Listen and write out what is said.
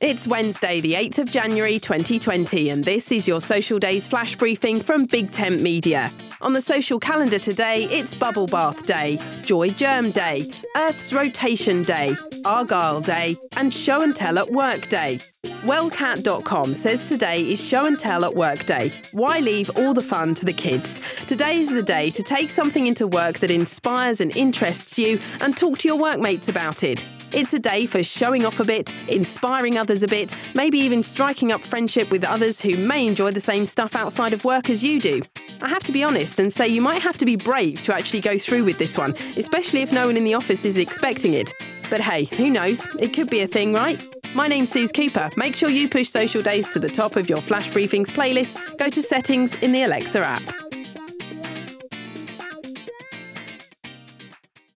It's Wednesday, the 8th of January 2020, and this is your Social Days flash briefing from Big Tent Media. On the social calendar today, it's Bubble Bath Day, Joy Germ Day, Earth's Rotation Day, Argyle Day, and Show and Tell at Work Day. Wellcat.com says today is Show and Tell at Work Day. Why leave all the fun to the kids? Today is the day to take something into work that inspires and interests you and talk to your workmates about it. It's a day for showing off a bit, inspiring others a bit, maybe even striking up friendship with others who may enjoy the same stuff outside of work as you do. I have to be honest and say you might have to be brave to actually go through with this one, especially if no one in the office is expecting it. But hey, who knows? It could be a thing, right? My name's Suze Cooper. Make sure you push Social Days to the top of your Flash Briefings playlist. Go to Settings in the Alexa app.